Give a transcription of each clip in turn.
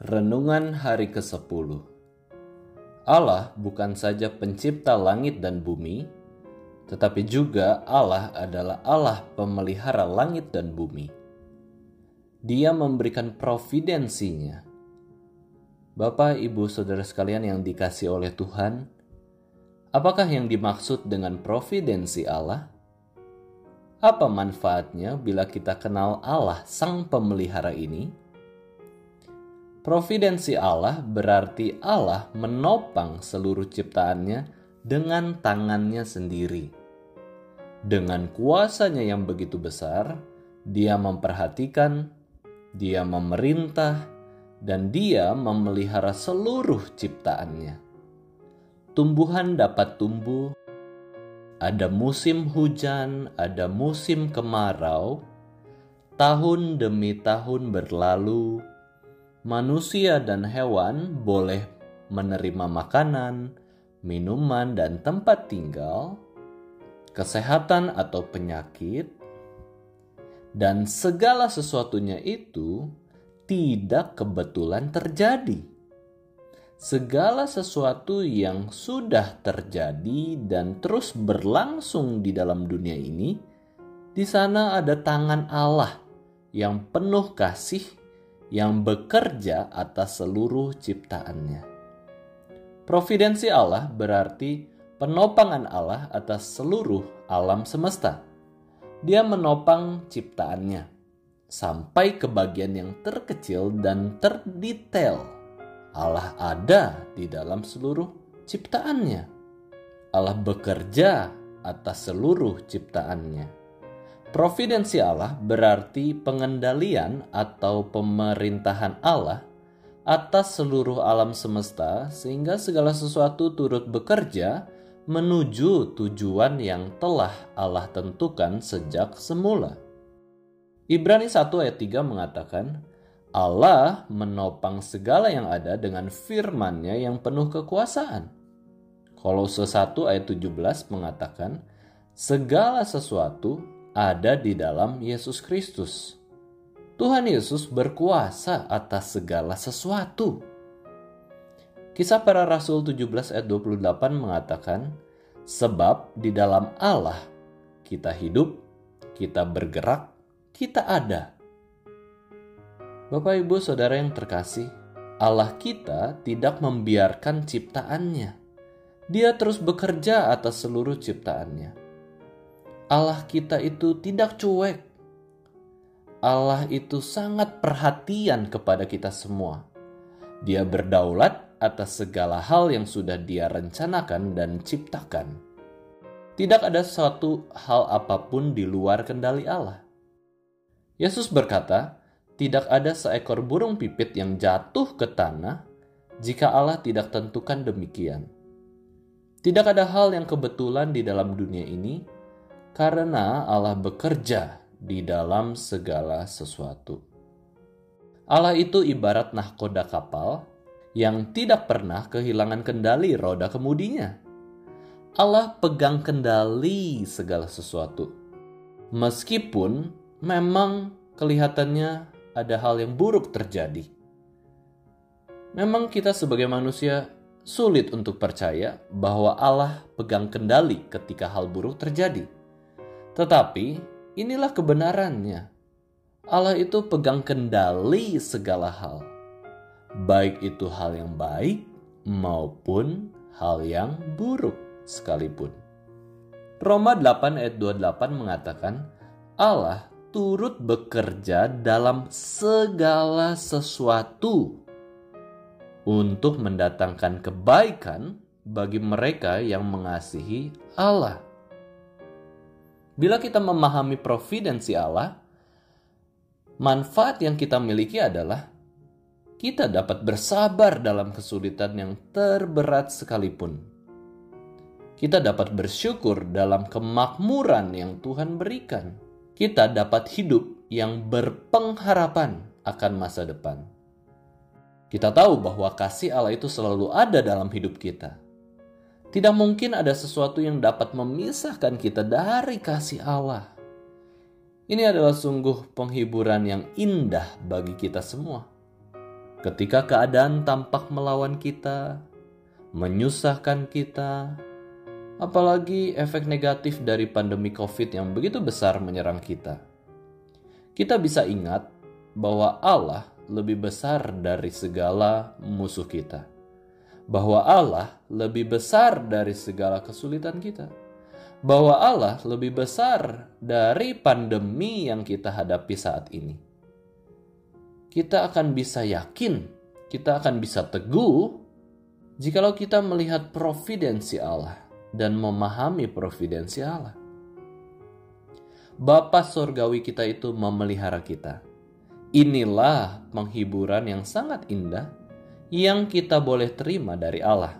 Renungan hari ke-10 Allah bukan saja pencipta langit dan bumi, tetapi juga Allah adalah Allah pemelihara langit dan bumi. Dia memberikan providensinya. Bapak, Ibu, Saudara sekalian yang dikasih oleh Tuhan, apakah yang dimaksud dengan providensi Allah? Apa manfaatnya bila kita kenal Allah Sang Pemelihara ini? Providensi Allah berarti Allah menopang seluruh ciptaannya dengan tangannya sendiri. Dengan kuasanya yang begitu besar, dia memperhatikan, dia memerintah, dan dia memelihara seluruh ciptaannya. Tumbuhan dapat tumbuh, ada musim hujan, ada musim kemarau, tahun demi tahun berlalu, manusia dan hewan boleh menerima makanan, minuman, dan tempat tinggal, kesehatan atau penyakit, dan segala sesuatunya itu tidak kebetulan terjadi. Segala sesuatu yang sudah terjadi dan terus berlangsung di dalam dunia ini, di sana ada tangan Allah yang penuh kasih yang bekerja atas seluruh ciptaannya. Providensi Allah berarti penopangan Allah atas seluruh alam semesta. Dia menopang ciptaannya sampai ke bagian yang terkecil dan terdetail. Allah ada di dalam seluruh ciptaannya. Allah bekerja atas seluruh ciptaannya. Providensi Allah berarti pengendalian atau pemerintahan Allah atas seluruh alam semesta, sehingga segala sesuatu turut bekerja menuju tujuan yang telah Allah tentukan sejak semula. Ibrani 1 ayat 3 mengatakan, Allah menopang segala yang ada dengan firman-Nya yang penuh kekuasaan. Kolose 1 ayat 17 mengatakan, segala sesuatu ada di dalam Yesus Kristus. Tuhan Yesus berkuasa atas segala sesuatu. Kisah para Rasul 17 ayat 28 mengatakan, Sebab di dalam Allah kita hidup, kita bergerak, kita ada. Bapak ibu saudara yang terkasih, Allah kita tidak membiarkan ciptaannya. Dia terus bekerja atas seluruh ciptaannya. Allah kita itu tidak cuek. Allah itu sangat perhatian kepada kita semua. Dia berdaulat atas segala hal yang sudah Dia rencanakan dan ciptakan. Tidak ada suatu hal apa pun di luar kendali Allah. Yesus berkata, "Tidak ada seekor burung pipit yang jatuh ke tanah jika Allah tidak tentukan demikian." Tidak ada hal yang kebetulan di dalam dunia ini karena Allah bekerja di dalam segala sesuatu. Allah itu ibarat nahkoda kapal yang tidak pernah kehilangan kendali roda kemudinya. Allah pegang kendali segala sesuatu. Meskipun memang kelihatannya ada hal yang buruk terjadi. Memang kita sebagai manusia sulit untuk percaya bahwa Allah pegang kendali ketika hal buruk terjadi. Tetapi inilah kebenarannya. Allah itu pegang kendali segala hal, baik itu hal yang baik maupun hal yang buruk sekalipun. Roma 8 ayat 28 mengatakan, Allah turut bekerja dalam segala sesuatu untuk mendatangkan kebaikan bagi mereka yang mengasihi Allah. Bila kita memahami providensi Allah, manfaat yang kita miliki adalah kita dapat bersabar dalam kesulitan yang terberat sekalipun. Kita dapat bersyukur dalam kemakmuran yang Tuhan berikan. Kita dapat hidup yang berpengharapan akan masa depan. Kita tahu bahwa kasih Allah itu selalu ada dalam hidup kita tidak mungkin ada sesuatu yang dapat memisahkan kita dari kasih Allah. Ini adalah sungguh penghiburan yang indah bagi kita semua. Ketika keadaan tampak melawan kita, menyusahkan kita, apalagi efek negatif dari pandemi COVID yang begitu besar menyerang kita, kita bisa ingat bahwa Allah lebih besar dari segala musuh kita, bahwa Allah lebih besar dari segala kesulitan kita, bahwa Allah lebih besar dari pandemi yang kita hadapi saat ini kita akan bisa yakin, kita akan bisa teguh jikalau kita melihat providensi Allah dan memahami providensi Allah. Bapa sorgawi kita itu memelihara kita. Inilah penghiburan yang sangat indah yang kita boleh terima dari Allah.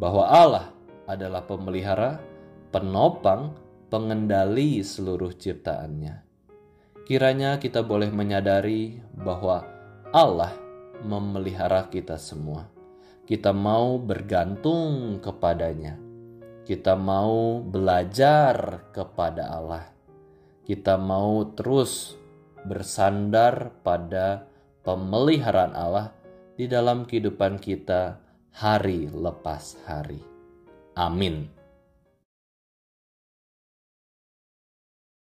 Bahwa Allah adalah pemelihara, penopang, pengendali seluruh ciptaannya Kiranya kita boleh menyadari bahwa Allah memelihara kita semua. Kita mau bergantung kepadanya. Kita mau belajar kepada Allah. Kita mau terus bersandar pada pemeliharaan Allah di dalam kehidupan kita hari lepas hari. Amin.